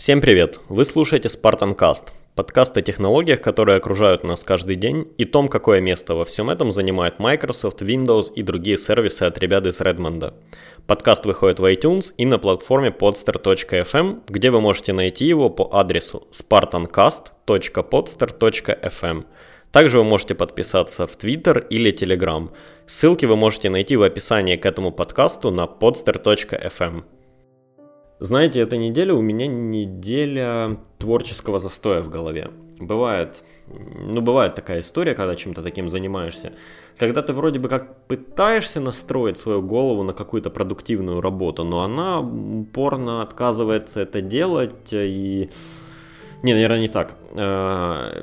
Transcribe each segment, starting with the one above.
Всем привет! Вы слушаете Spartan Cast, подкаст о технологиях, которые окружают нас каждый день, и том, какое место во всем этом занимает Microsoft, Windows и другие сервисы от ребят из Redmond. Подкаст выходит в iTunes и на платформе podster.fm, где вы можете найти его по адресу spartancast.podster.fm. Также вы можете подписаться в Twitter или Telegram. Ссылки вы можете найти в описании к этому подкасту на podster.fm. Знаете, эта неделя у меня неделя творческого застоя в голове. Бывает, ну бывает такая история, когда чем-то таким занимаешься, когда ты вроде бы как пытаешься настроить свою голову на какую-то продуктивную работу, но она упорно отказывается это делать и не, наверное, не так. Э,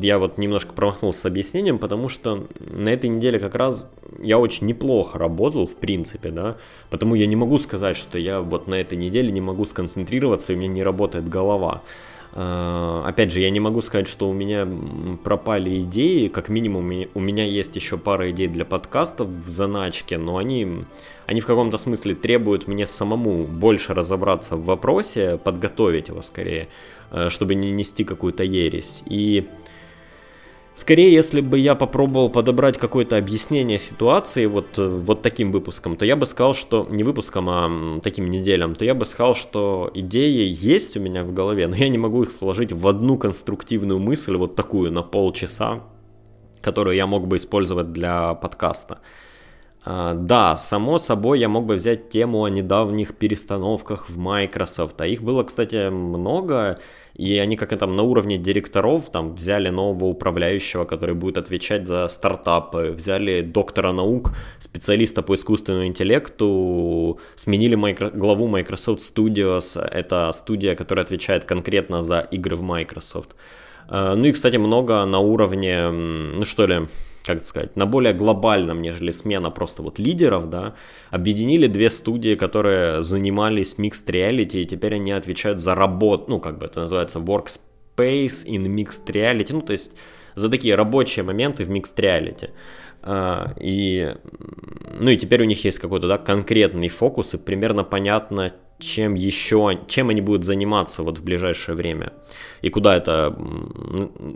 я вот немножко промахнулся с объяснением, потому что на этой неделе как раз я очень неплохо работал, в принципе, да, потому я не могу сказать, что я вот на этой неделе не могу сконцентрироваться, и у меня не работает голова. Э, опять же, я не могу сказать, что у меня пропали идеи, как минимум у меня есть еще пара идей для подкастов в заначке, но они, они в каком-то смысле требуют мне самому больше разобраться в вопросе, подготовить его скорее, чтобы не нести какую-то ересь. И скорее, если бы я попробовал подобрать какое-то объяснение ситуации вот, э, вот таким выпуском, то я бы сказал, что не выпуском, а таким неделям, то я бы сказал, что идеи есть у меня в голове, но я не могу их сложить в одну конструктивную мысль, вот такую на полчаса, которую я мог бы использовать для подкаста. А, да, само собой, я мог бы взять тему о недавних перестановках в Microsoft, а их было, кстати, много, и они как там на уровне директоров там взяли нового управляющего, который будет отвечать за стартапы, взяли доктора наук, специалиста по искусственному интеллекту, сменили майкро... главу Microsoft Studios, это студия, которая отвечает конкретно за игры в Microsoft. А, ну и, кстати, много на уровне, ну что ли, как сказать, на более глобальном, нежели смена просто вот лидеров, да, объединили две студии, которые занимались mixed reality, и теперь они отвечают за работу, ну, как бы это называется, workspace in mixed reality, ну, то есть за такие рабочие моменты в mixed reality. Uh, и, ну и теперь у них есть какой-то да, конкретный фокус, и примерно понятно, чем еще, чем они будут заниматься вот в ближайшее время. И куда это,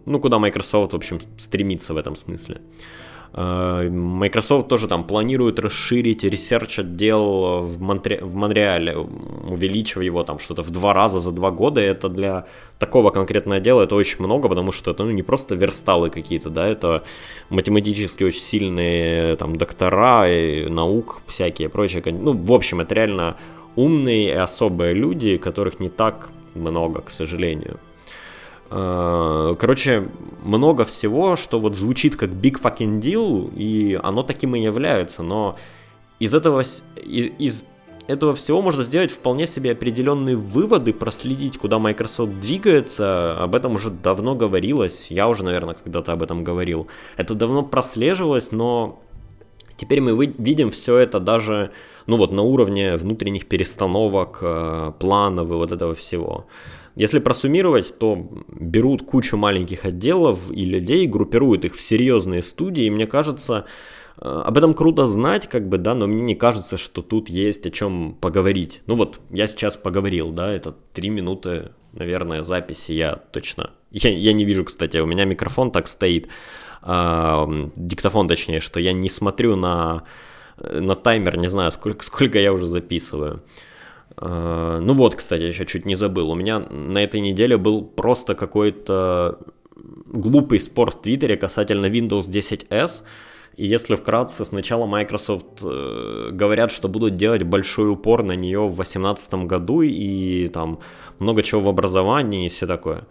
ну, куда Microsoft, в общем, стремится в этом смысле. Э, Microsoft тоже там планирует расширить research отдел в, Монтре... в Монреале, увеличив его там что-то в два раза за два года. Это для такого конкретного дела это очень много, потому что это ну, не просто версталы какие-то, да, это математически очень сильные там доктора и наук всякие прочие. Ну, в общем, это реально умные и особые люди, которых не так много, к сожалению. А, короче, много всего, что вот звучит как big fucking deal, и оно таким и является, но из этого, из, из этого всего можно сделать вполне себе определенные выводы, проследить, куда Microsoft двигается. Об этом уже давно говорилось. Я уже, наверное, когда-то об этом говорил. Это давно прослеживалось, но теперь мы видим все это даже ну вот на уровне внутренних перестановок, э, планов и вот этого всего. Если просуммировать, то берут кучу маленьких отделов и людей, группируют их в серьезные студии, и мне кажется, э, об этом круто знать, как бы, да, но мне не кажется, что тут есть о чем поговорить. Ну вот, я сейчас поговорил, да, это три минуты, наверное, записи, я точно... Я, я не вижу, кстати, у меня микрофон так стоит, э, диктофон точнее, что я не смотрю на на таймер, не знаю, сколько, сколько я уже записываю. Ну вот, кстати, еще чуть не забыл. У меня на этой неделе был просто какой-то глупый спор в Твиттере касательно Windows 10s. И если вкратце, сначала Microsoft э, говорят, что будут делать большой упор на нее в 2018 году и там много чего в образовании и все такое.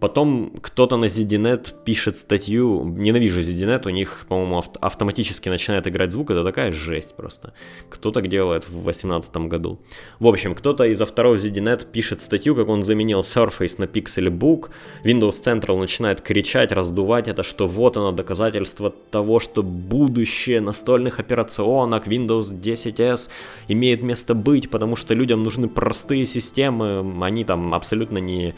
Потом кто-то на ZDNet пишет статью, ненавижу ZDNet, у них, по-моему, авт- автоматически начинает играть звук, это такая жесть просто. Кто так делает в 2018 году. В общем, кто-то из авторов ZDNet пишет статью, как он заменил Surface на Pixelbook, Windows Central начинает кричать, раздувать это, что вот оно доказательство того, что будущее настольных операционок Windows 10s имеет место быть, потому что людям нужны простые системы, они там абсолютно не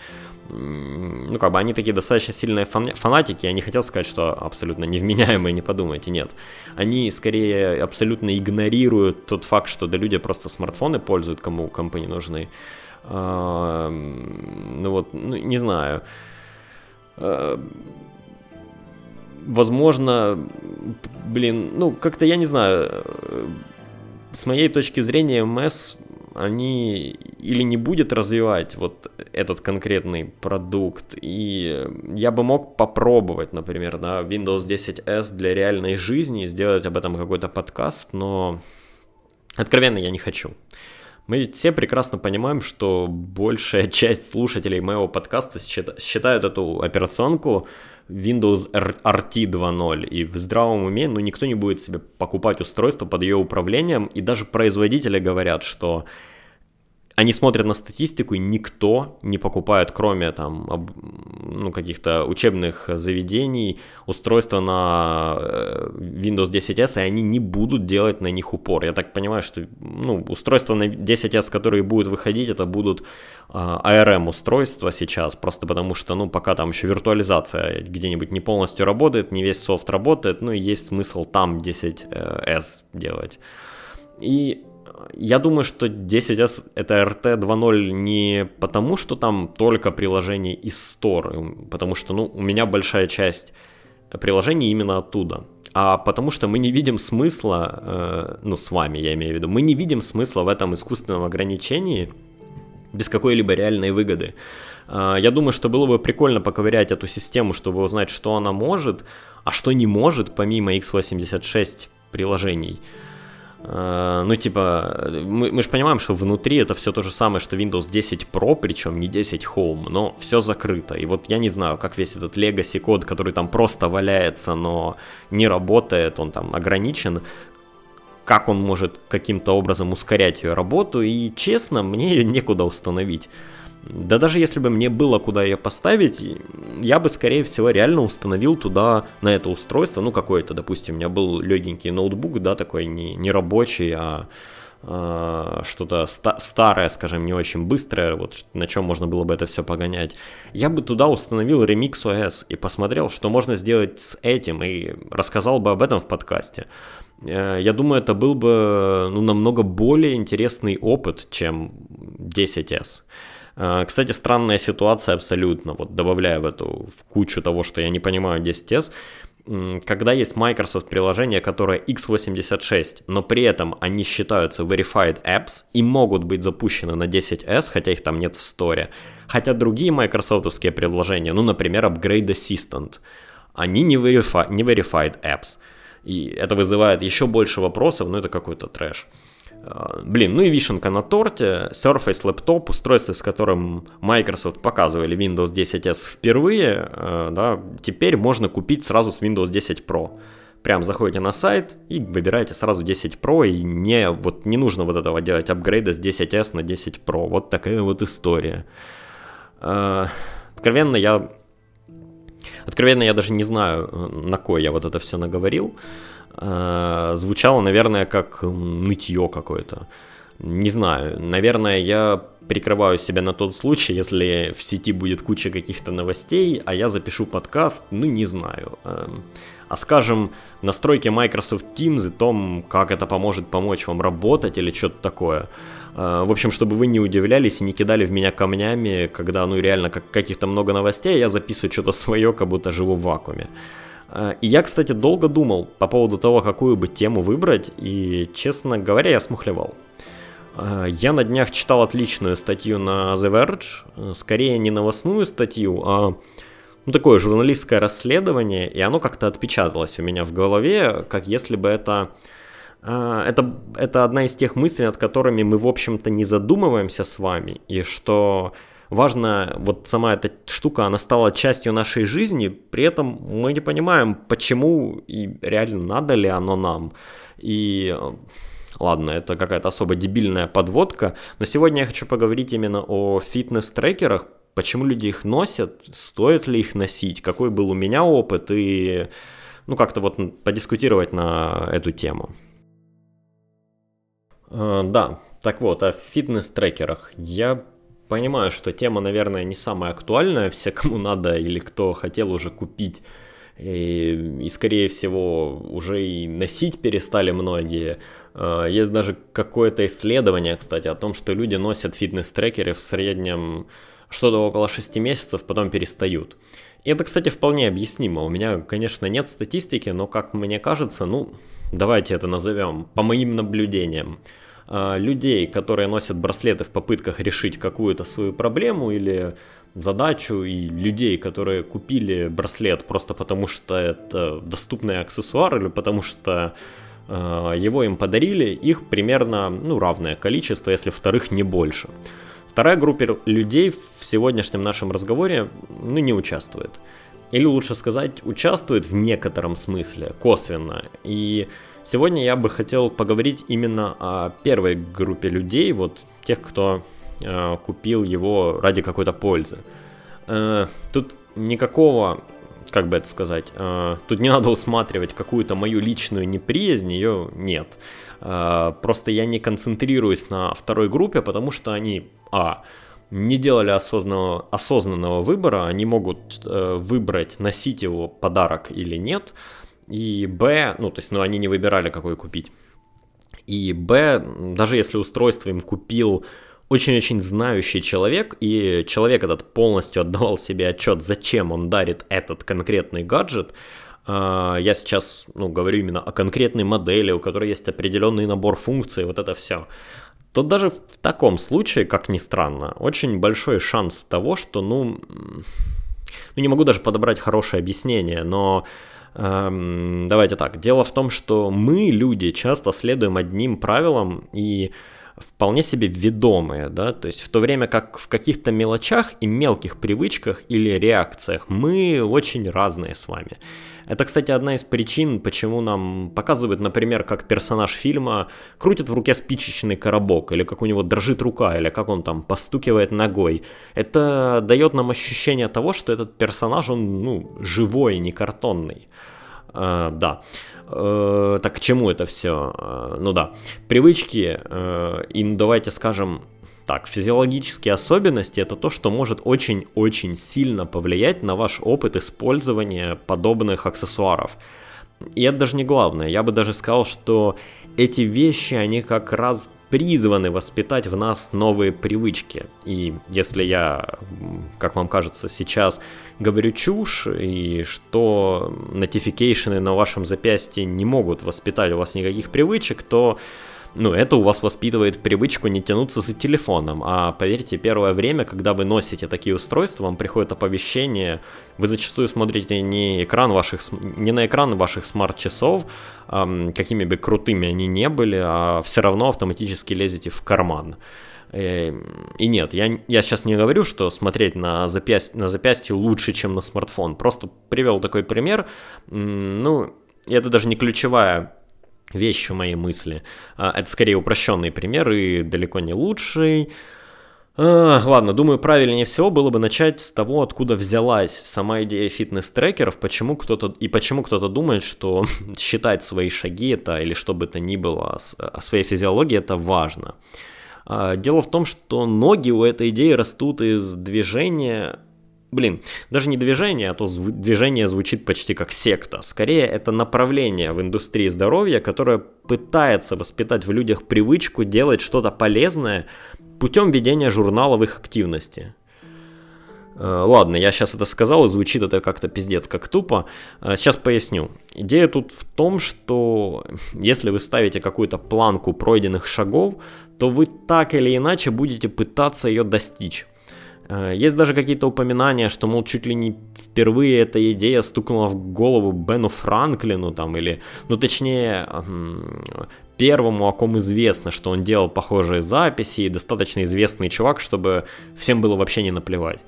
ну, как бы они такие достаточно сильные фанатики, я не хотел сказать, что абсолютно невменяемые, не подумайте, нет. Они скорее абсолютно игнорируют тот факт, что да люди просто смартфоны пользуют, кому компы не нужны. ну вот, ну, не знаю, э, возможно, блин, ну как-то я не знаю, с моей точки зрения МС они или не будет развивать вот этот конкретный продукт, и я бы мог попробовать, например, да, Windows 10s для реальной жизни, сделать об этом какой-то подкаст, но откровенно я не хочу. Мы ведь все прекрасно понимаем, что большая часть слушателей моего подкаста считают эту операционку Windows RT 2.0, и в здравом уме, ну, никто не будет себе покупать устройство под ее управлением, и даже производители говорят, что они смотрят на статистику, и никто не покупает, кроме там, ну, каких-то учебных заведений, устройства на э, Windows 10s, и они не будут делать на них упор. Я так понимаю, что ну, устройства на 10s, которые будут выходить, это будут а, устройства сейчас, просто потому что, ну, пока там еще виртуализация где-нибудь не полностью работает, не весь софт работает, ну, и есть смысл там 10s делать. И я думаю, что 10S это RT 2.0 не потому, что там только приложение из Store, потому что, ну, у меня большая часть приложений именно оттуда, а потому что мы не видим смысла, э, ну, с вами я имею в виду, мы не видим смысла в этом искусственном ограничении без какой-либо реальной выгоды. Э, я думаю, что было бы прикольно поковырять эту систему, чтобы узнать, что она может, а что не может, помимо x86 приложений. Э, ну, типа, мы, мы же понимаем, что внутри это все то же самое, что Windows 10 Pro, причем не 10 Home, но все закрыто. И вот я не знаю, как весь этот Legacy код, который там просто валяется, но не работает, он там ограничен, как он может каким-то образом ускорять ее работу, и честно, мне ее некуда установить. Да даже если бы мне было куда ее поставить, я бы, скорее всего, реально установил туда, на это устройство, ну, какое-то, допустим, у меня был легенький ноутбук, да, такой не, не рабочий, а э, что-то ста- старое, скажем, не очень быстрое, вот на чем можно было бы это все погонять. Я бы туда установил Remix OS и посмотрел, что можно сделать с этим, и рассказал бы об этом в подкасте. Э, я думаю, это был бы ну, намного более интересный опыт, чем 10S. Э, кстати, странная ситуация абсолютно, вот добавляя в эту в кучу того, что я не понимаю 10S, когда есть Microsoft приложение, которое x86, но при этом они считаются verified apps и могут быть запущены на 10s, хотя их там нет в сторе. Хотя другие майкрософтовские приложения, ну, например, Upgrade Assistant, они не, verifi- не verified apps. И это вызывает еще больше вопросов, но это какой-то трэш. А, блин, ну и вишенка на торте. Surface Laptop, устройство, с которым Microsoft показывали Windows 10s впервые, а, да, теперь можно купить сразу с Windows 10 Pro. Прям заходите на сайт и выбираете сразу 10 Pro, и не, вот, не нужно вот этого делать апгрейда с 10s на 10 Pro. Вот такая вот история. А, откровенно я... Откровенно я даже не знаю, на кой я вот это все наговорил. Э, звучало, наверное, как нытье какое-то. Не знаю, наверное, я прикрываю себя на тот случай, если в сети будет куча каких-то новостей, а я запишу подкаст, ну не знаю. Эм, а скажем, настройки Microsoft Teams и том, как это поможет помочь вам работать или что-то такое. Э, в общем, чтобы вы не удивлялись и не кидали в меня камнями, когда, ну, реально как, каких-то много новостей, а я записываю что-то свое, как будто живу в вакууме. А, и я, кстати, долго думал по поводу того, какую бы тему выбрать, и, честно говоря, я смухлевал. А, я на днях читал отличную статью на The Verge, э, скорее не новостную статью, а ну, такое журналистское расследование, и оно как-то отпечаталось у меня в голове, как если бы это... А, это, это одна из тех мыслей, над которыми мы, в общем-то, не задумываемся с вами, и что важно, вот сама эта штука, она стала частью нашей жизни, при этом мы не понимаем, почему и реально надо ли оно нам. И ладно, это какая-то особо дебильная подводка, но сегодня я хочу поговорить именно о фитнес-трекерах, почему люди их носят, стоит ли их носить, какой был у меня опыт и ну как-то вот подискутировать на эту тему. Uh, да, так вот, о фитнес-трекерах. Я Понимаю, что тема, наверное, не самая актуальная, все, кому надо или кто хотел уже купить и, и скорее всего уже и носить перестали многие. А, есть даже какое-то исследование, кстати, о том, что люди носят фитнес-трекеры в среднем что-то около 6 месяцев, потом перестают. И это, кстати, вполне объяснимо. У меня, конечно, нет статистики, но, как мне кажется, ну, давайте это назовем, по моим наблюдениям, людей, которые носят браслеты в попытках решить какую-то свою проблему или задачу, и людей, которые купили браслет просто потому, что это доступный аксессуар или потому что э, его им подарили, их примерно ну, равное количество, если вторых не больше. Вторая группа людей в сегодняшнем нашем разговоре ну, не участвует. Или лучше сказать, участвует в некотором смысле, косвенно. И сегодня я бы хотел поговорить именно о первой группе людей, вот тех, кто э, купил его ради какой-то пользы. Э, тут никакого, как бы это сказать, э, тут не надо усматривать какую-то мою личную неприязнь, ее нет. Э, просто я не концентрируюсь на второй группе, потому что они а. Не делали осознанного, осознанного выбора, они могут э, выбрать, носить его подарок или нет. И Б, ну, то есть, ну, они не выбирали, какой купить. И Б, даже если устройство им купил очень-очень знающий человек, и человек этот полностью отдавал себе отчет, зачем он дарит этот конкретный гаджет, э, я сейчас ну, говорю именно о конкретной модели, у которой есть определенный набор функций, вот это все то даже в таком случае, как ни странно, очень большой шанс того, что, ну, ну не могу даже подобрать хорошее объяснение, но давайте так. Дело в том, что мы, люди, часто следуем одним правилам и вполне себе ведомые, да, то есть в то время как в каких-то мелочах и мелких привычках или реакциях мы очень разные с вами. Это, кстати, одна из причин, почему нам показывают, например, как персонаж фильма крутит в руке спичечный коробок, или как у него дрожит рука, или как он там постукивает ногой. Это дает нам ощущение того, что этот персонаж, он, ну, живой, не картонный. Uh, да. Uh, так к чему это все? Uh, ну да. Привычки, э, и ну, давайте скажем, так, физиологические особенности это то, что может очень-очень сильно повлиять на ваш опыт использования подобных аксессуаров. И это даже не главное. Я бы даже сказал, что эти вещи, они как раз призваны воспитать в нас новые привычки. И если я, как вам кажется, сейчас говорю чушь, и что нотификейшены на вашем запястье не могут воспитать у вас никаких привычек, то ну, это у вас воспитывает привычку не тянуться за телефоном. А поверьте, первое время, когда вы носите такие устройства, вам приходит оповещение, вы зачастую смотрите не, экран ваших, не на экран ваших смарт-часов, эм, какими бы крутыми они не были, а все равно автоматически лезете в карман. Э, и нет, я, я сейчас не говорю, что смотреть на запястье, на запястье лучше, чем на смартфон. Просто привел такой пример. Ну, это даже не ключевая вещи мои мысли. А, это скорее упрощенный пример и далеко не лучший. А, ладно, думаю, правильнее всего было бы начать с того, откуда взялась сама идея фитнес-трекеров, почему кто-то и почему кто-то думает, что считать свои шаги это или что бы то ни было о своей физиологии это важно. А, дело в том, что ноги у этой идеи растут из движения блин, даже не движение, а то зв- движение звучит почти как секта. Скорее, это направление в индустрии здоровья, которое пытается воспитать в людях привычку делать что-то полезное путем ведения журналовых активностей. Э, ладно, я сейчас это сказал, и звучит это как-то пиздец, как тупо. Э, сейчас поясню. Идея тут в том, что если вы ставите какую-то планку пройденных шагов, то вы так или иначе будете пытаться ее достичь. Э, есть даже какие-то упоминания, что, мол, чуть ли не впервые эта идея стукнула в голову Бену Франклину, там, или, ну, точнее, первому, о ком известно, что он делал похожие записи, и достаточно известный чувак, чтобы всем было вообще не наплевать.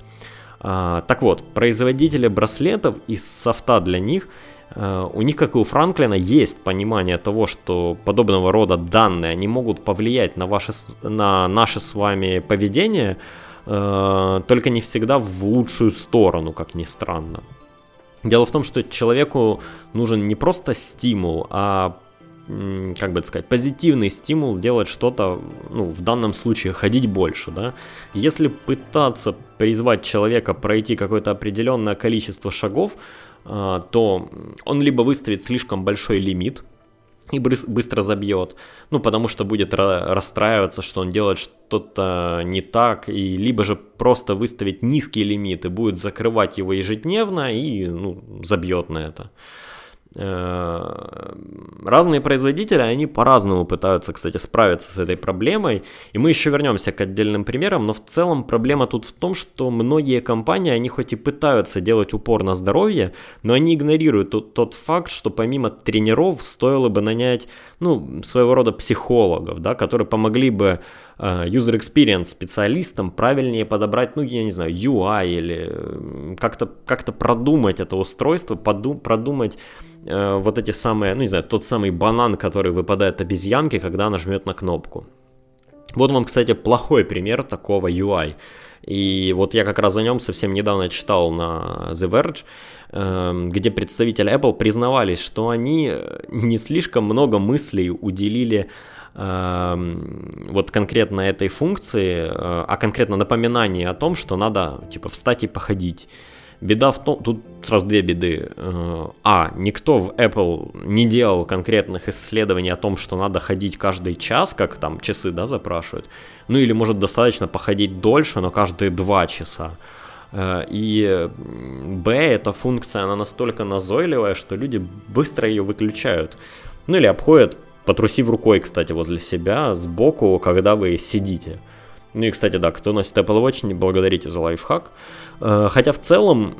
А, так вот, производители браслетов из софта для них Uh, у них, как и у Франклина, есть понимание того, что подобного рода данные, они могут повлиять на, ваше, на наше с вами поведение, Э, только не всегда в лучшую сторону, как ни странно. Дело в том, что человеку нужен не просто стимул, а как бы это сказать, позитивный стимул делать что-то, ну, в данном случае ходить больше, да. Если пытаться призвать человека пройти какое-то определенное количество шагов, то он либо выставит слишком большой лимит, и быстро забьет, ну, потому что будет расстраиваться, что он делает что-то не так, и либо же просто выставить низкий лимит и будет закрывать его ежедневно и, ну, забьет на это. Э, разные производители, они по-разному пытаются, кстати, справиться с этой проблемой. И мы еще вернемся к отдельным примерам, но в целом проблема тут в том, что многие компании, они хоть и пытаются делать упор на здоровье, но они игнорируют тот, факт, что помимо тренеров стоило бы нанять, ну, своего рода психологов, да, которые помогли бы Э, user experience специалистам правильнее подобрать, ну, я не знаю, UI или как-то как продумать это устройство, поду- продумать э, вот эти самые, ну, не знаю, тот самый банан, который выпадает обезьянке, когда она жмет на кнопку. Вот вам, кстати, плохой пример такого UI. И вот я как раз о нем совсем недавно читал на The Verge, э, где представители Apple признавались, что они не слишком много мыслей уделили Эм, вот конкретно этой функции, э, а конкретно напоминание о том, что надо типа встать и походить. Беда в том, тут сразу две беды. Э, а, никто в Apple не делал конкретных исследований о том, что надо ходить каждый час, как там часы, да, запрашивают. Ну или может достаточно походить дольше, но каждые два часа. Э, и Б, эта функция, она настолько назойливая, что люди быстро ее выключают. Ну или обходят потрусив рукой, кстати, возле себя, сбоку, когда вы сидите. Ну и, кстати, да, кто носит Apple Watch, не благодарите за лайфхак. Э, хотя в целом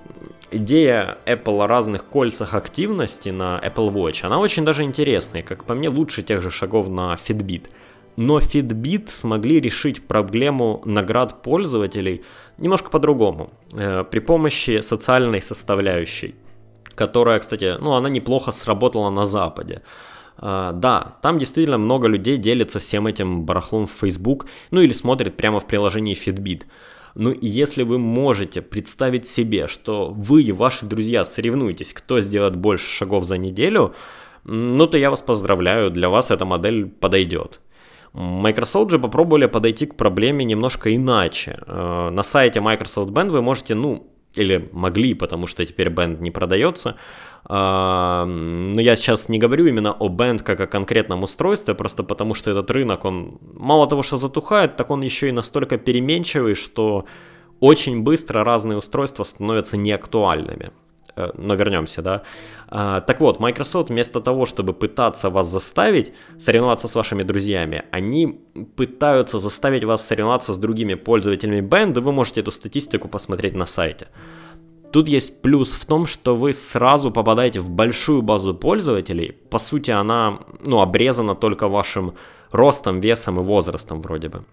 идея Apple о разных кольцах активности на Apple Watch, она очень даже интересная, как по мне, лучше тех же шагов на Fitbit. Но Fitbit смогли решить проблему наград пользователей немножко по-другому, э, при помощи социальной составляющей, которая, кстати, ну, она неплохо сработала на Западе. Uh, да, там действительно много людей делятся всем этим барахлом в Facebook, ну или смотрят прямо в приложении Fitbit. Ну и если вы можете представить себе, что вы и ваши друзья соревнуетесь, кто сделает больше шагов за неделю, ну то я вас поздравляю, для вас эта модель подойдет. Microsoft же попробовали подойти к проблеме немножко иначе. Uh, на сайте Microsoft Band вы можете, ну, или могли, потому что теперь Band не продается, но я сейчас не говорю именно о Band как о конкретном устройстве, просто потому что этот рынок, он мало того, что затухает, так он еще и настолько переменчивый, что очень быстро разные устройства становятся неактуальными. Э, но вернемся, да. А, так вот, Microsoft вместо того, чтобы пытаться вас заставить соревноваться с вашими друзьями, они пытаются заставить вас соревноваться с другими пользователями и вы можете эту статистику посмотреть на сайте. Тут есть плюс в том, что вы сразу попадаете в большую базу пользователей. По сути, она ну, обрезана только вашим ростом, весом и возрастом вроде бы.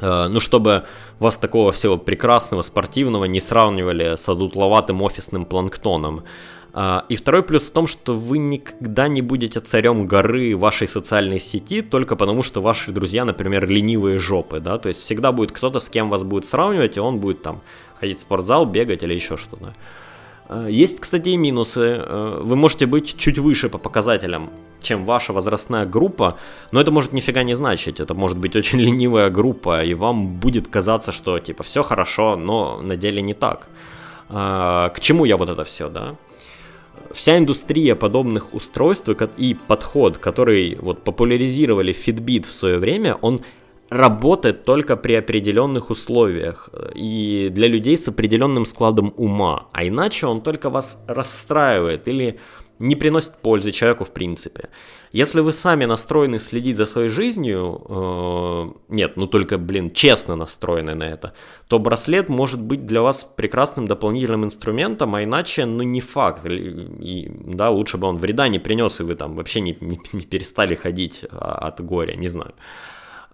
Э, ну, чтобы вас такого всего прекрасного, спортивного не сравнивали с одутловатым офисным планктоном. Э, и второй плюс в том, что вы никогда не будете царем горы вашей социальной сети только потому, что ваши друзья, например, ленивые жопы, да, то есть всегда будет кто-то, с кем вас будет сравнивать, и он будет там ходить в спортзал, бегать или еще что-то. Э, есть, кстати, и минусы. Э, вы можете быть чуть выше по показателям, чем ваша возрастная группа, но это может нифига не значить. Это может быть очень ленивая группа, и вам будет казаться, что типа все хорошо, но на деле не так. Э, к чему я вот это все, да? Вся индустрия подобных устройств и подход, который вот популяризировали Fitbit в свое время, он работает только при определенных условиях э, и для людей с определенным складом ума, а иначе он только вас расстраивает или не приносит пользы человеку в принципе. Если вы сами настроены следить за своей жизнью, э, нет, ну только, блин, честно настроены на это, то браслет может быть для вас прекрасным дополнительным инструментом, а иначе, ну не факт. И, да, лучше бы он вреда не принес, и вы там вообще не, не, не перестали ходить а, от горя, не знаю.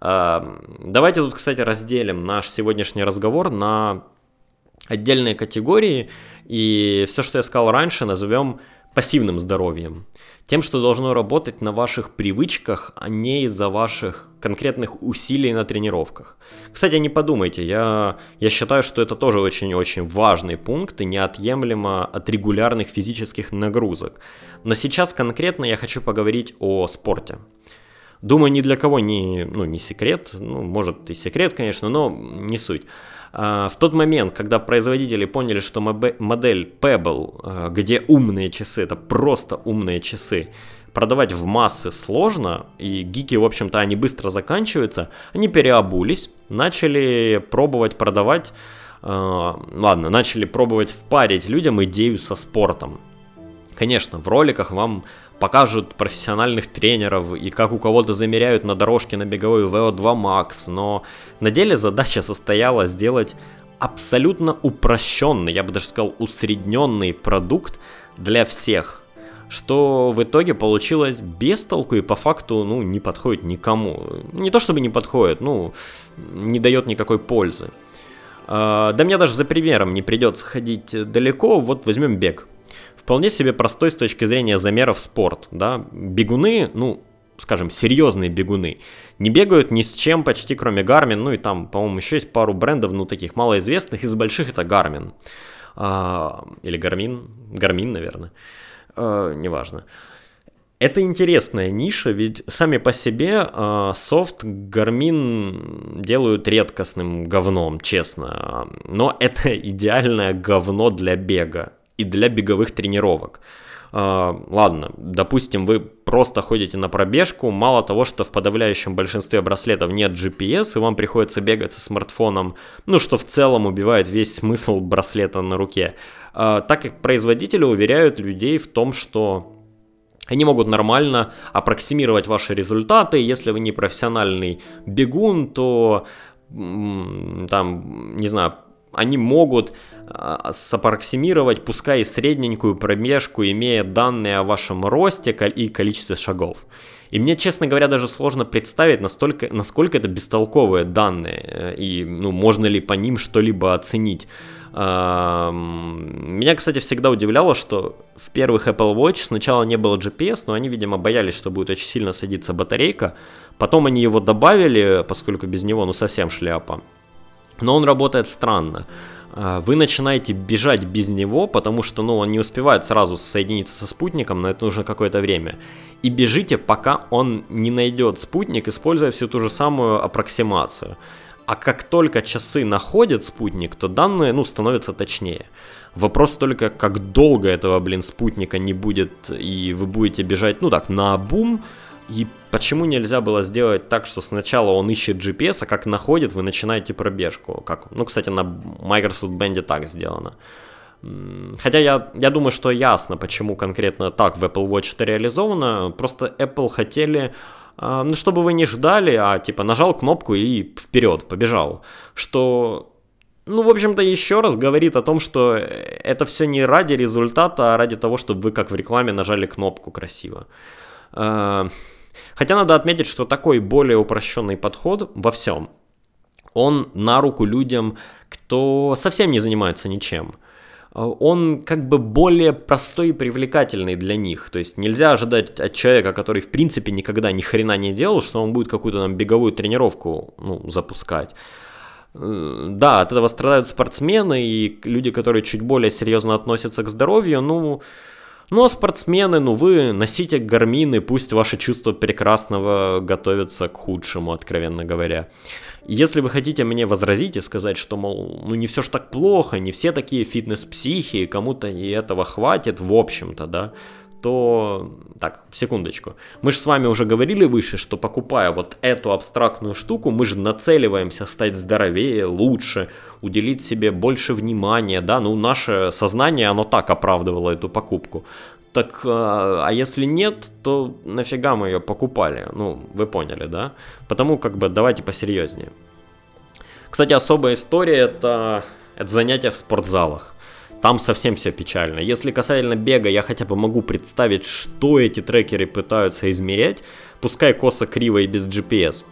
Давайте тут, кстати, разделим наш сегодняшний разговор на отдельные категории, и все, что я сказал раньше, назовем пассивным здоровьем. Тем, что должно работать на ваших привычках, а не из-за ваших конкретных усилий на тренировках. Кстати, не подумайте, я, я считаю, что это тоже очень-очень важный пункт и неотъемлемо от регулярных физических нагрузок. Но сейчас конкретно я хочу поговорить о спорте. Думаю, ни для кого не, ну, не секрет, ну, может и секрет, конечно, но не суть. А, в тот момент, когда производители поняли, что модель Pebble, а, где умные часы, это просто умные часы, продавать в массы сложно, и гики, в общем-то, они быстро заканчиваются, они переобулись, начали пробовать продавать, э, ладно, начали пробовать впарить людям идею со спортом. Конечно, в роликах вам покажут профессиональных тренеров и как у кого-то замеряют на дорожке на беговой VO2 Max, но на деле задача состояла сделать абсолютно упрощенный, я бы даже сказал усредненный продукт для всех, что в итоге получилось без толку и по факту ну, не подходит никому. Не то чтобы не подходит, ну, не дает никакой пользы. А, да мне даже за примером не придется ходить далеко, вот возьмем бег. Вполне себе простой с точки зрения замеров спорт. Да? Бегуны, ну, скажем, серьезные бегуны, не бегают ни с чем почти кроме Garmin, ну и там, по-моему, еще есть пару брендов, ну, таких малоизвестных, из больших это Garmin. А, или Garmin, Garmin, наверное э, неважно. Это интересная ниша, ведь сами по себе э, софт Garmin делают редкостным говном, честно. Но это идеальное говно для бега и для беговых тренировок. Uh, ладно, допустим, вы просто ходите на пробежку, мало того, что в подавляющем большинстве браслетов нет GPS, и вам приходится бегать со смартфоном, ну, что в целом убивает весь смысл браслета на руке. Uh, так как производители уверяют людей в том, что они могут нормально аппроксимировать ваши результаты. Если вы не профессиональный бегун, то там, не знаю, они могут а, саппроксимировать, пускай и средненькую промежку, имея данные о вашем росте и количестве шагов. И мне, честно говоря, даже сложно представить, настолько, насколько это бестолковые данные, э, и ну, можно ли по ним что-либо оценить. Меня, кстати, всегда удивляло, что в первых Apple Watch сначала не было GPS, но они, видимо, боялись, что будет очень сильно садиться батарейка. Потом они его добавили, поскольку без него ну совсем шляпа но он работает странно. А, вы начинаете бежать без него, потому что ну, он не успевает сразу соединиться со спутником, на это нужно какое-то время. И бежите, пока он не найдет спутник, используя всю ту же самую аппроксимацию. А как только часы находят спутник, то данные ну, становятся точнее. Вопрос только, как долго этого, блин, спутника не будет, и вы будете бежать, ну так, на бум, и почему нельзя было сделать так, что сначала он ищет GPS, а как находит, вы начинаете пробежку? Как, ну, кстати, на Microsoft Band так сделано. Хотя я, я думаю, что ясно, почему конкретно так в Apple Watch это реализовано. Просто Apple хотели, а, ну, чтобы вы не ждали, а типа нажал кнопку и вперед, побежал. Что ну, в общем-то, еще раз говорит о том, что это все не ради результата, а ради того, чтобы вы, как в рекламе, нажали кнопку красиво. Хотя надо отметить, что такой более упрощенный подход во всем, он на руку людям, кто совсем не занимается ничем. Он как бы более простой и привлекательный для них. То есть нельзя ожидать от человека, который в принципе никогда ни хрена не делал, что он будет какую-то там беговую тренировку ну, запускать. Э, да, от этого страдают спортсмены и люди, которые чуть более серьезно относятся к здоровью. Ну, ну а спортсмены, ну вы носите гармины, пусть ваши чувства прекрасного готовятся к худшему, откровенно говоря. Если вы хотите мне возразить и сказать, что, мол, ну не все ж так плохо, не все такие фитнес-психи, кому-то и этого хватит, в общем-то, да, то... Так, секундочку. Мы же с вами уже говорили выше, что покупая вот эту абстрактную штуку, мы же нацеливаемся стать здоровее, лучше, уделить себе больше внимания, да, ну наше сознание, оно так оправдывало эту покупку. Так, а, а если нет, то нафига мы ее покупали? Ну, вы поняли, да? Потому как бы давайте посерьезнее. Кстати, особая история это, это занятия в спортзалах. Там совсем все печально. Если касательно бега, я хотя бы могу представить, что эти трекеры пытаются измерять, пускай косо, криво и без GPS.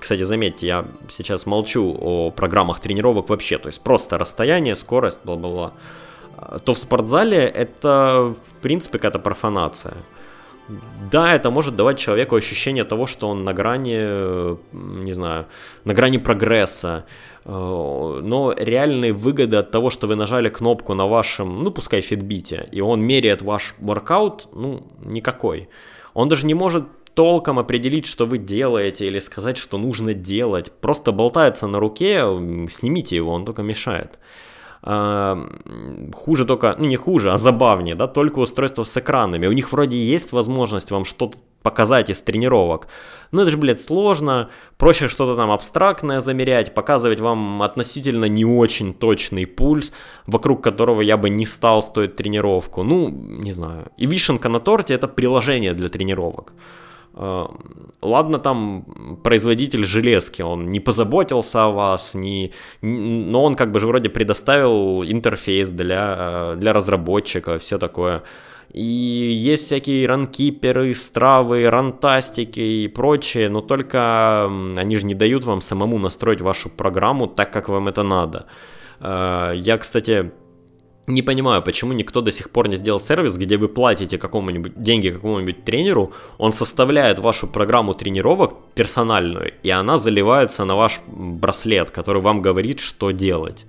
Кстати, заметьте, я сейчас молчу о программах тренировок вообще, то есть просто расстояние, скорость, бла-бла-бла. То в спортзале это, в принципе, какая-то профанация. Да, это может давать человеку ощущение того, что он на грани, не знаю, на грани прогресса, Э, но реальные выгоды от того, что вы нажали кнопку на вашем, ну пускай фитбите, и он меряет ваш воркаут, ну никакой. Он даже не может толком определить, что вы делаете, или сказать, что нужно делать. Просто болтается на руке, снимите его, он только мешает. А, хуже только, ну не хуже, а забавнее, да, только устройство с экранами. У них вроде есть возможность вам что-то показать из тренировок. Но это же, блядь, сложно. Проще что-то там абстрактное замерять, показывать вам относительно не очень точный пульс, вокруг которого я бы не стал стоить тренировку. Ну, не знаю. И вишенка на торте это приложение для тренировок. Э, ладно, там производитель железки, он не позаботился о вас, не, но он как бы же вроде предоставил интерфейс для, э, для разработчика, все такое. И есть всякие ранкиперы, стравы, рантастики и прочее, но только они же не дают вам самому настроить вашу программу так, как вам это надо. Э, я, кстати, не понимаю, почему никто до сих пор не сделал сервис, где вы платите какому-нибудь деньги какому-нибудь тренеру, он составляет вашу программу тренировок персональную, и она заливается на ваш браслет, который вам говорит, что делать.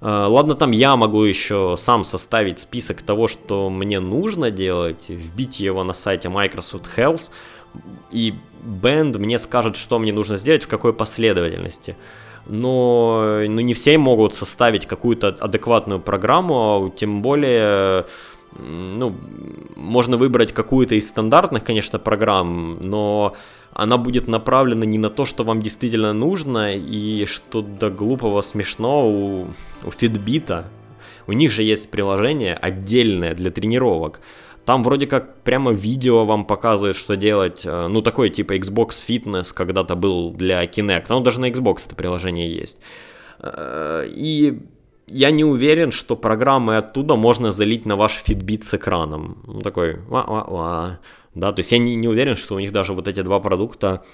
Э, ладно, там я могу еще сам составить список того, что мне нужно делать, вбить его на сайте Microsoft Health, и Band мне скажет, что мне нужно сделать, в какой последовательности но ну, не все могут составить какую-то адекватную программу, тем более ну, можно выбрать какую-то из стандартных, конечно, программ, но она будет направлена не на то, что вам действительно нужно, и что до глупого смешно у, у Fitbit. У них же есть приложение отдельное для тренировок. Там вроде как прямо видео вам показывает, что делать. Э, ну, такой типа Xbox Fitness когда-то был для Kinect. Ну, даже на Xbox это приложение есть. Э, и я не уверен, что программы оттуда можно залить на ваш Fitbit с экраном. Ну, такой, ва-ва-ва. Да, то есть я не, не уверен, что у них даже вот эти два продукта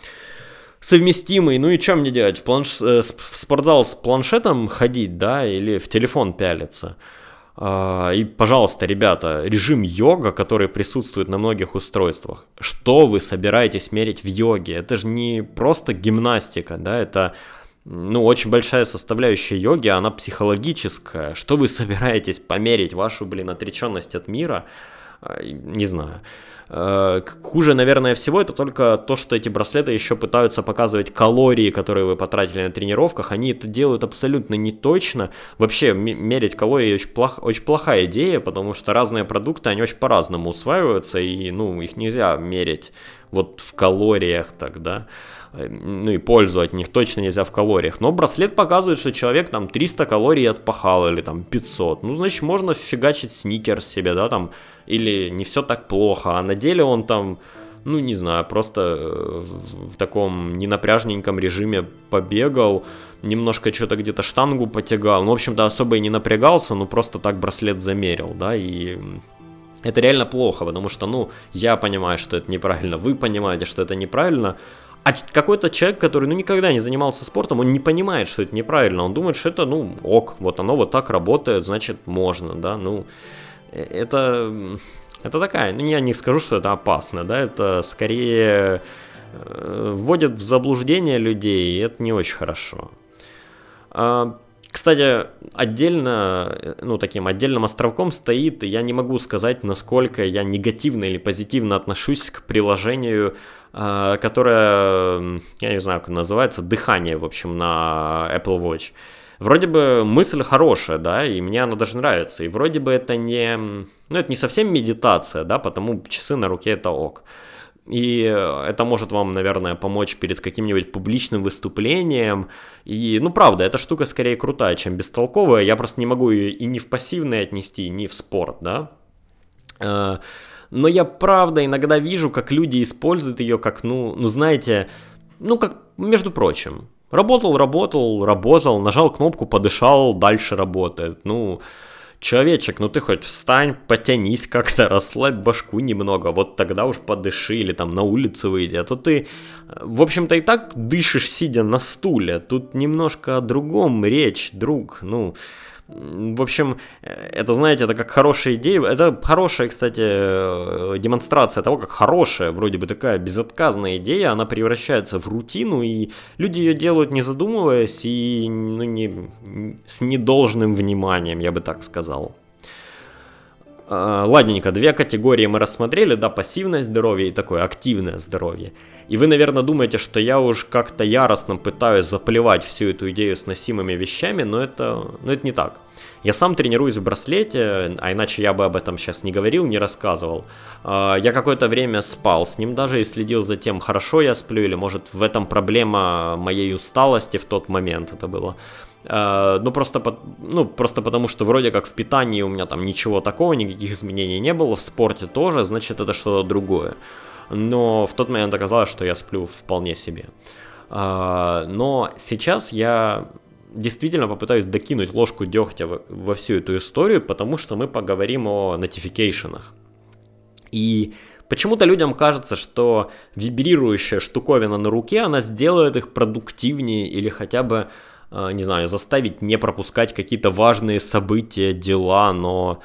совместимые. Ну и что мне делать? В, планш... Э, в спортзал с планшетом ходить, да, или в телефон пялиться? А, и, пожалуйста, ребята, режим йога, который присутствует на многих устройствах, что вы собираетесь мерить в йоге? Это же не просто гимнастика, да, это ну, очень большая составляющая йоги, она психологическая. Что вы собираетесь померить вашу, блин, отреченность от мира? А, не знаю. Э, хуже, наверное, всего это только то, что эти браслеты еще пытаются показывать калории, которые вы потратили на тренировках. Они это делают абсолютно не точно. Вообще, мерить калории очень, плох, очень плохая идея, потому что разные продукты, они очень по-разному усваиваются, и, ну, их нельзя мерить вот в калориях так, да ну и пользу от них точно нельзя в калориях. Но браслет показывает, что человек там 300 калорий отпахал или там 500. Ну, значит, можно фигачить сникерс себе, да, там или не все так плохо, а на деле он там, ну не знаю, просто э, в таком ненапряжненьком режиме побегал, немножко что-то где-то штангу потягал, ну в общем-то особо и не напрягался, ну просто так браслет замерил, да, и это реально плохо, потому что, ну, я понимаю, что это неправильно, вы понимаете, что это неправильно, а какой-то человек, который, ну, никогда не занимался спортом, он не понимает, что это неправильно, он думает, что это, ну, ок, вот оно вот так работает, значит, можно, да, ну, Э, это, это такая, ну я не скажу, что это опасно, да, это скорее э, вводит в заблуждение людей, и это не очень хорошо. Кстати, отдельно, ну, таким отдельным островком стоит, я не могу сказать, насколько я негативно или позитивно отношусь к приложению, а, которое, я не знаю, как называется, дыхание, в общем, на Apple Watch. Вроде бы мысль хорошая, да, и мне она даже нравится. И вроде бы это не... Ну, это не совсем медитация, да, потому часы на руке это ок. И это может вам, наверное, помочь перед каким-нибудь публичным выступлением. И, ну, правда, эта штука скорее крутая, чем бестолковая. Я просто не могу ее и не в пассивное отнести, ни в спорт, да. Э, но я, правда, иногда вижу, как люди используют ее как, ну, ну, знаете, ну, как, между прочим. Работал, работал, работал, нажал кнопку, подышал, дальше работает. Ну, человечек, ну ты хоть встань, потянись как-то, расслабь башку немного, вот тогда уж подыши или там на улице выйди, а то ты, в общем-то, и так дышишь, сидя на стуле, тут немножко о другом речь, друг, ну, в общем, это, знаете, это как хорошая идея. Это хорошая, кстати, э, демонстрация того, как хорошая, вроде бы такая безотказная идея, она превращается в рутину, и люди ее делают не задумываясь и ну, не, с недолжным вниманием, я бы так сказал. Э, ладненько, две категории мы рассмотрели, да, пассивное здоровье и такое активное здоровье. И вы, наверное, думаете, что я уж как-то яростно пытаюсь заплевать всю эту идею с носимыми вещами, но это, но это не так. Я сам тренируюсь в браслете, а иначе я бы об этом сейчас не говорил, не рассказывал. Э, я какое-то время спал с ним даже и следил за тем, хорошо я сплю или может в этом проблема моей усталости в тот момент это было. Э, ну, просто, ну, просто потому, что вроде как в питании у меня там ничего такого, никаких изменений не было, в спорте тоже, значит, это что-то другое. Но в тот момент оказалось, что я сплю вполне себе. Э, но сейчас я действительно попытаюсь докинуть ложку дегтя во всю эту историю, потому что мы поговорим о нотификейшенах. И почему-то людям кажется, что вибрирующая штуковина на руке, она сделает их продуктивнее или хотя бы не знаю, заставить не пропускать какие-то важные события, дела, но...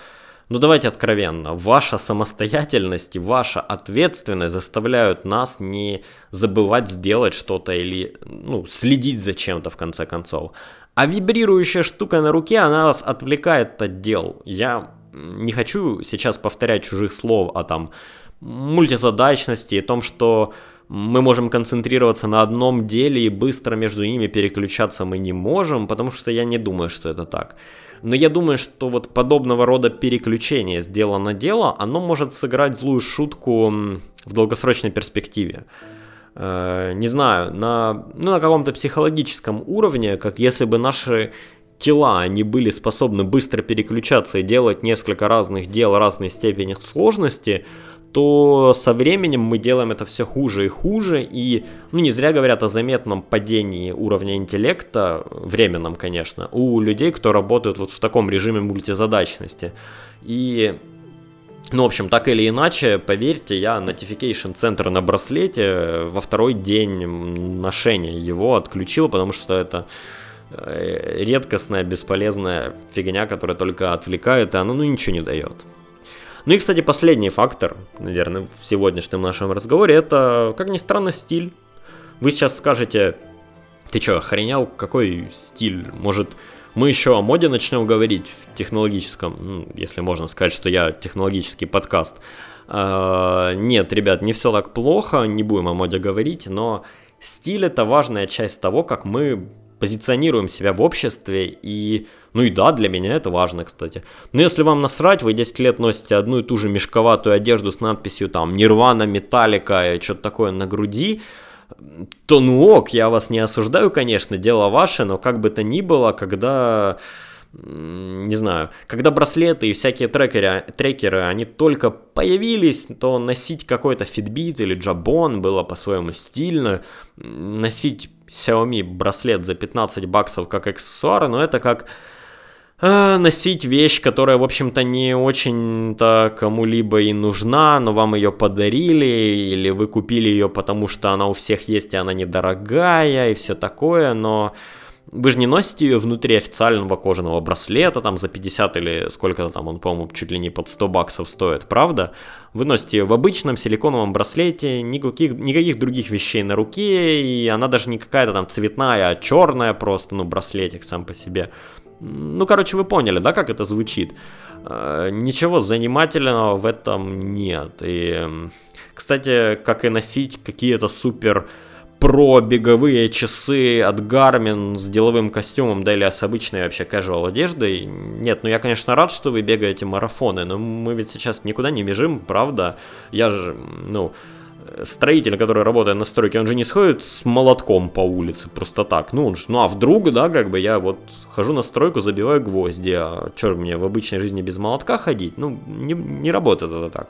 Ну давайте откровенно, ваша самостоятельность и ваша ответственность заставляют нас не забывать сделать что-то или ну, следить за чем-то в конце концов. А вибрирующая штука на руке, она вас отвлекает от дел. Я не хочу сейчас повторять чужих слов о там мультизадачности и том, что мы можем концентрироваться на одном деле и быстро между ними переключаться мы не можем, потому что я не думаю, что это так. Но я думаю, что вот подобного рода переключение с дела на дело, оно может сыграть злую шутку в долгосрочной перспективе. Э, не знаю, на, ну, на каком-то психологическом уровне, как если бы наши тела, они были способны быстро переключаться и делать несколько разных дел разной степени сложности, то со временем мы делаем это все хуже и хуже, и, ну, не зря говорят о заметном падении уровня интеллекта, временном, конечно, у людей, кто работают вот в таком режиме мультизадачности. И ну, в общем, так или иначе, поверьте, я notification центр на браслете во второй день ношения его отключил, потому что это э, редкостная, бесполезная фигня, которая только отвлекает, и она ну ничего не дает. Ну и, кстати, последний фактор, наверное, в сегодняшнем нашем разговоре, это, как ни странно, стиль. Вы сейчас скажете, ты что, охренел, какой стиль? Может, мы еще о моде начнем говорить в технологическом, ну, если можно сказать, что я технологический подкаст. А, нет, ребят, не все так плохо, не будем о моде говорить, но стиль это важная часть того, как мы позиционируем себя в обществе и ну и да, для меня это важно, кстати. Но если вам насрать, вы 10 лет носите одну и ту же мешковатую одежду с надписью там Нирвана, Металлика и что-то такое на груди, то ну ок, я вас не осуждаю, конечно, дело ваше, но как бы то ни было, когда не знаю, когда браслеты и всякие трекеры, трекеры, они только появились, то носить какой-то Fitbit или Jabon было по-своему стильно, носить Xiaomi браслет за 15 баксов как аксессуар, но это как э, носить вещь, которая, в общем-то, не очень-то кому-либо и нужна, но вам ее подарили, или вы купили ее, потому что она у всех есть, и она недорогая, и все такое, но вы же не носите ее внутри официального кожаного браслета, там за 50 или сколько-то там, он, по-моему, чуть ли не под 100 баксов стоит, правда? Вы носите ее в обычном силиконовом браслете, никаких, никаких других вещей на руке, и она даже не какая-то там цветная, а черная просто, ну, браслетик сам по себе. Ну, короче, вы поняли, да, как это звучит? Э, ничего занимательного в этом нет. И, кстати, как и носить какие-то супер про беговые часы от Garmin с деловым костюмом, да или с обычной вообще casual одеждой. Нет, ну я, конечно, рад, что вы бегаете марафоны, но мы ведь сейчас никуда не бежим, правда? Я же, ну, строитель, который работает на стройке, он же не сходит с молотком по улице просто так. Ну, он же, ну а вдруг, да, как бы я вот хожу на стройку, забиваю гвозди, а что мне в обычной жизни без молотка ходить? Ну, не, не работает это так.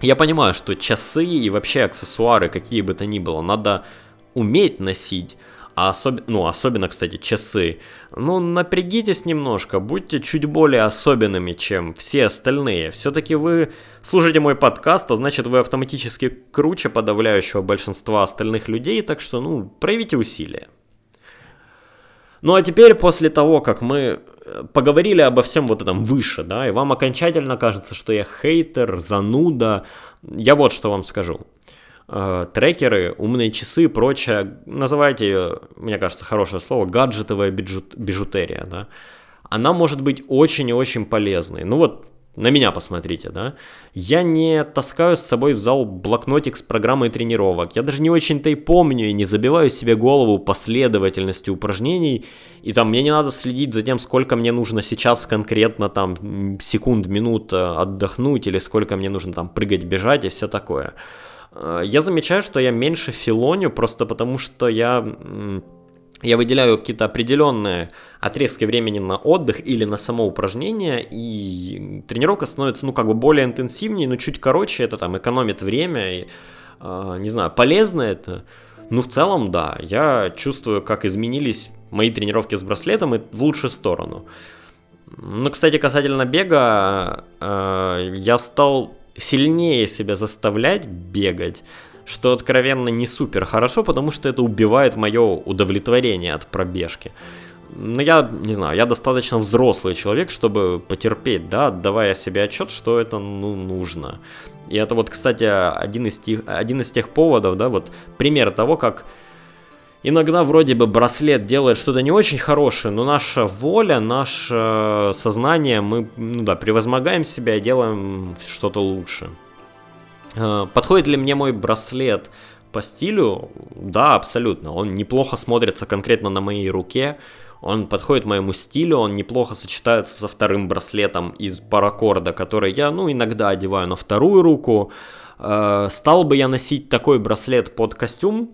Я понимаю, что часы и вообще аксессуары, какие бы то ни было, надо уметь носить, а особ... ну, особенно, кстати, часы. Ну, напрягитесь немножко, будьте чуть более особенными, чем все остальные. Все-таки вы слушаете мой подкаст, а значит вы автоматически круче подавляющего большинства остальных людей, так что, ну, проявите усилия. Ну а теперь, после того, как мы поговорили обо всем вот этом выше, да, и вам окончательно кажется, что я хейтер, зануда, я вот что вам скажу. Э, трекеры, умные часы и прочее, называйте, мне кажется, хорошее слово, гаджетовая бижутерия, да, она может быть очень и очень полезной. Ну вот, на меня посмотрите, да. Я не таскаю с собой в зал блокнотик с программой тренировок. Я даже не очень-то и помню и не забиваю себе голову последовательностью упражнений. И там мне не надо следить за тем, сколько мне нужно сейчас конкретно там секунд, минут э, отдохнуть или сколько мне нужно там прыгать, бежать и все такое. Э, я замечаю, что я меньше филоню просто потому, что я я выделяю какие-то определенные отрезки времени на отдых или на само упражнение, и тренировка становится, ну, как бы более интенсивнее, но чуть короче, это там экономит время, и, э, не знаю, полезно это. Ну, в целом, да, я чувствую, как изменились мои тренировки с браслетом и в лучшую сторону. Ну, кстати, касательно бега, э, я стал сильнее себя заставлять бегать, что откровенно не супер хорошо, потому что это убивает мое удовлетворение от пробежки. Но я, не знаю, я достаточно взрослый человек, чтобы потерпеть, да, отдавая себе отчет, что это, ну, нужно. И это вот, кстати, один из тех, один из тех поводов, да, вот пример того, как иногда вроде бы браслет делает что-то не очень хорошее, но наша воля, наше сознание, мы, ну да, превозмогаем себя и делаем что-то лучше. Э, подходит ли мне мой браслет по стилю? Да, абсолютно. Он неплохо смотрится конкретно на моей руке. Он подходит моему стилю, он неплохо сочетается со вторым браслетом из паракорда, который я, ну, иногда одеваю на вторую руку. Э, стал бы я носить такой браслет под костюм?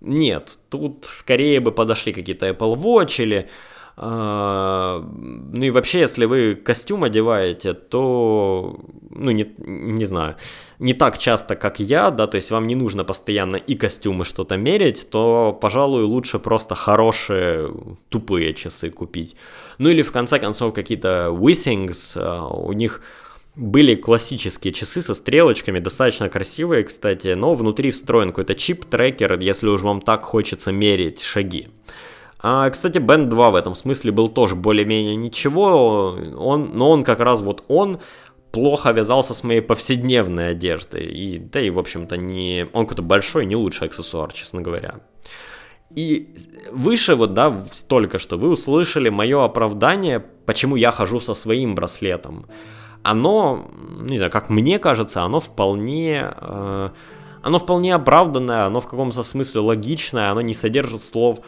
Нет, тут скорее бы подошли какие-то Apple Watch или ну и вообще, если вы костюм одеваете, то, ну не, не знаю, не так часто, как я, да, то есть вам не нужно постоянно и костюмы что-то мерить, то, пожалуй, лучше просто хорошие тупые часы купить. Ну или в конце концов какие-то Withings, а, у них были классические часы со стрелочками, достаточно красивые, кстати, но внутри встроен какой-то чип-трекер, если уж вам так хочется мерить шаги. А, кстати, Band 2 в этом смысле был тоже более-менее ничего, он, но он как раз вот он плохо вязался с моей повседневной одеждой. И, да и, в общем-то, не... он какой-то большой, не лучший аксессуар, честно говоря. И выше вот, да, только что вы услышали мое оправдание, почему я хожу со своим браслетом. Оно, не знаю, как мне кажется, оно вполне... Э, оно вполне оправданное, оно в каком-то смысле логичное, оно не содержит слов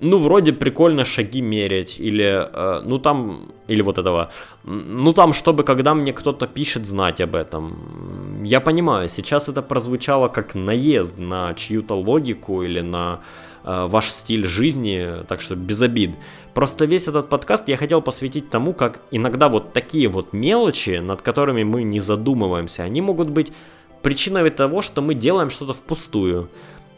ну, вроде прикольно шаги мерять, или, э, ну, там, или вот этого, ну, там, чтобы, когда мне кто-то пишет, знать об этом. Я понимаю, сейчас это прозвучало как наезд на чью-то логику или на э, ваш стиль жизни, так что без обид. Просто весь этот подкаст я хотел посвятить тому, как иногда вот такие вот мелочи, над которыми мы не задумываемся, они могут быть причиной того, что мы делаем что-то впустую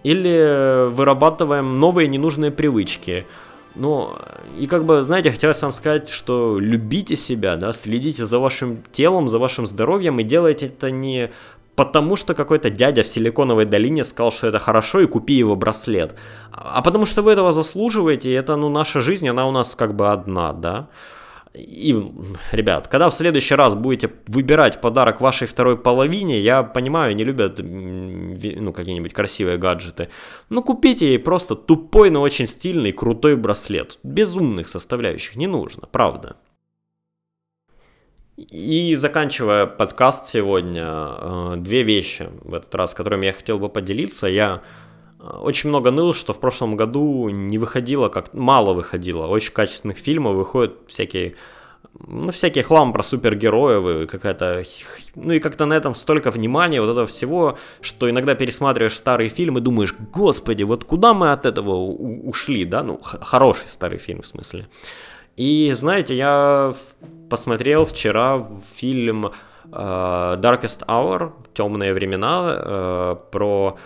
или вырабатываем новые ненужные привычки. Ну, и как бы, знаете, хотелось вам сказать, что любите себя, да, следите за вашим телом, за вашим здоровьем и делайте это не потому, что какой-то дядя в Силиконовой долине сказал, что это хорошо, и купи его браслет, а потому что вы этого заслуживаете, и это, ну, наша жизнь, она у нас как бы одна, да. И, ребят, когда в следующий раз будете выбирать подарок вашей второй половине, я понимаю, не любят ну, какие-нибудь красивые гаджеты, но купите ей просто тупой, но очень стильный, крутой браслет. Без умных составляющих не нужно, правда. И заканчивая подкаст сегодня, э, две вещи в этот раз, которыми я хотел бы поделиться. Я очень много ныл, что в прошлом году не выходило, как мало выходило, очень качественных фильмов, выходят всякие, ну, всякий хлам про супергероев, и какая-то, ну, и как-то на этом столько внимания, вот этого всего, что иногда пересматриваешь старые фильмы думаешь, господи, вот куда мы от этого ушли, да, ну, хороший старый фильм в смысле. И, знаете, я посмотрел вчера фильм uh, Darkest Hour, Темные времена, uh, про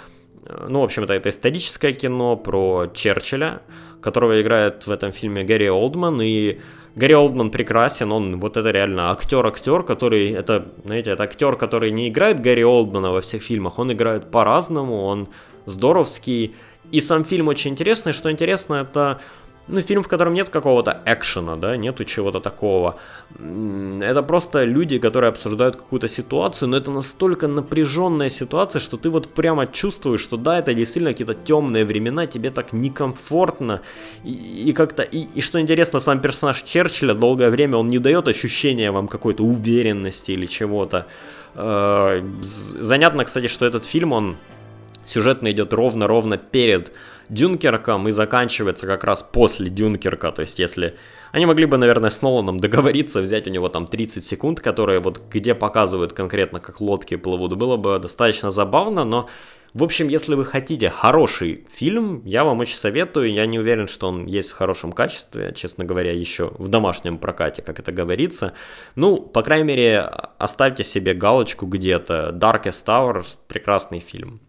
ну, в общем, это, это историческое кино про Черчилля, которого играет в этом фильме Гэри Олдман, и Гэри Олдман прекрасен, он вот это реально актер-актер, который, это, знаете, это актер, который не играет Гэри Олдмана во всех фильмах, он играет по-разному, он здоровский, и сам фильм очень интересный, что интересно, это ну, фильм, в котором нет какого-то экшена, да, нету чего-то такого. Это просто люди, которые обсуждают какую-то ситуацию, но это настолько напряженная ситуация, что ты вот прямо чувствуешь, что да, это действительно какие-то темные времена, тебе так некомфортно. И, и как-то, и, и что интересно, сам персонаж Черчилля долгое время, он не дает ощущения вам какой-то уверенности или чего-то. Э, занятно, кстати, что этот фильм, он сюжетно идет ровно-ровно перед Дюнкерком и заканчивается как раз после Дюнкерка. То есть, если они могли бы, наверное, с Ноланом договориться, взять у него там 30 секунд, которые вот где показывают конкретно, как лодки плывут, было бы достаточно забавно, но в общем, если вы хотите хороший фильм, я вам очень советую. Я не уверен, что он есть в хорошем качестве, честно говоря, еще в домашнем прокате, как это говорится. Ну, по крайней мере, оставьте себе галочку где-то. Darkest Hour – прекрасный фильм.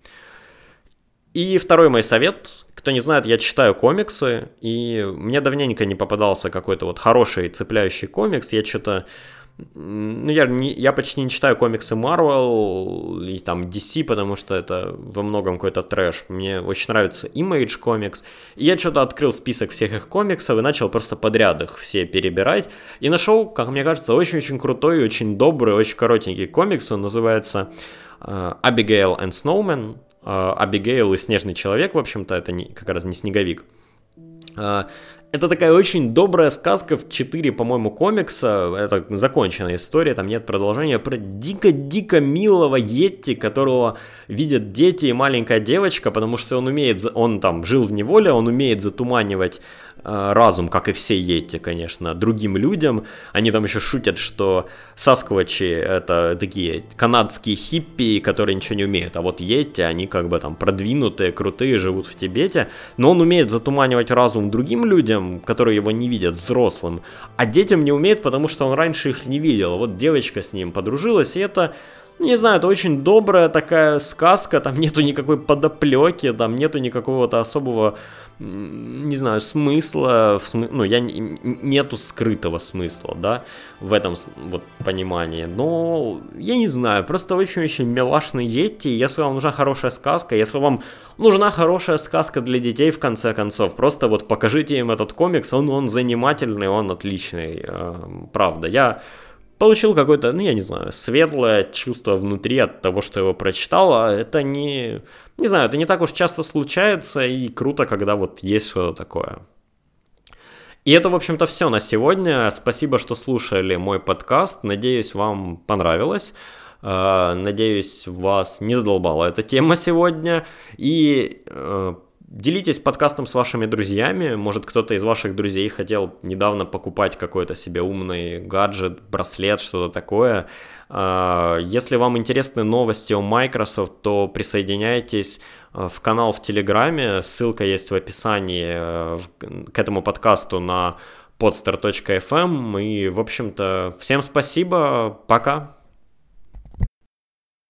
И второй мой совет. Кто не знает, я читаю комиксы, и мне давненько не попадался какой-то вот хороший цепляющий комикс. Я что-то ну, я, не, я почти не читаю комиксы Marvel и там DC, потому что это во многом какой-то трэш. Мне очень нравится Image Comics. И я что-то открыл список всех их комиксов и начал просто подряд их все перебирать. И нашел, как мне кажется, очень-очень крутой, очень добрый, очень коротенький комикс. Он называется uh, Abigail and Snowman. Uh, Abigail и Снежный Человек, в общем-то, это не, как раз не Снеговик. Uh, это такая очень добрая сказка в 4, по-моему, комикса. Это законченная история, там нет продолжения. Про дико-дико милого Йетти, которого видят дети и маленькая девочка, потому что он умеет, он там жил в неволе, он умеет затуманивать Э, разум, как и все Йети, конечно, другим людям. Они там еще шутят, что Сасквачи это такие канадские хиппи, которые ничего не умеют, а вот Йети, они как бы там продвинутые, крутые, живут в Тибете, но он умеет затуманивать разум другим людям, которые его не видят, взрослым, а детям не умеет, потому что он раньше их не видел. Вот девочка с ним подружилась, и это не знаю, это очень добрая такая сказка, там нету никакой подоплеки, там нету никакого-то особого не знаю, смысла, в смы... ну, я нету скрытого смысла, да, в этом вот понимании, но я не знаю, просто очень-очень милашный Йети, если вам нужна хорошая сказка, если вам нужна хорошая сказка для детей, в конце концов, просто вот покажите им этот комикс, он, он занимательный, он отличный, э, правда, я получил какое-то, ну, я не знаю, светлое чувство внутри от того, что его прочитал, а это не, не знаю, это не так уж часто случается, и круто, когда вот есть что-то такое. И это, в общем-то, все на сегодня. Спасибо, что слушали мой подкаст. Надеюсь, вам понравилось. Э, надеюсь, вас не задолбала эта тема сегодня. И э, Делитесь подкастом с вашими друзьями. Может, кто-то из ваших друзей хотел недавно покупать какой-то себе умный гаджет, браслет, что-то такое. А, если вам интересны новости о Microsoft, то присоединяйтесь а, в канал в Телеграме. Ссылка есть в описании э, к этому подкасту на podster.fm. И, в общем-то, всем спасибо. Пока.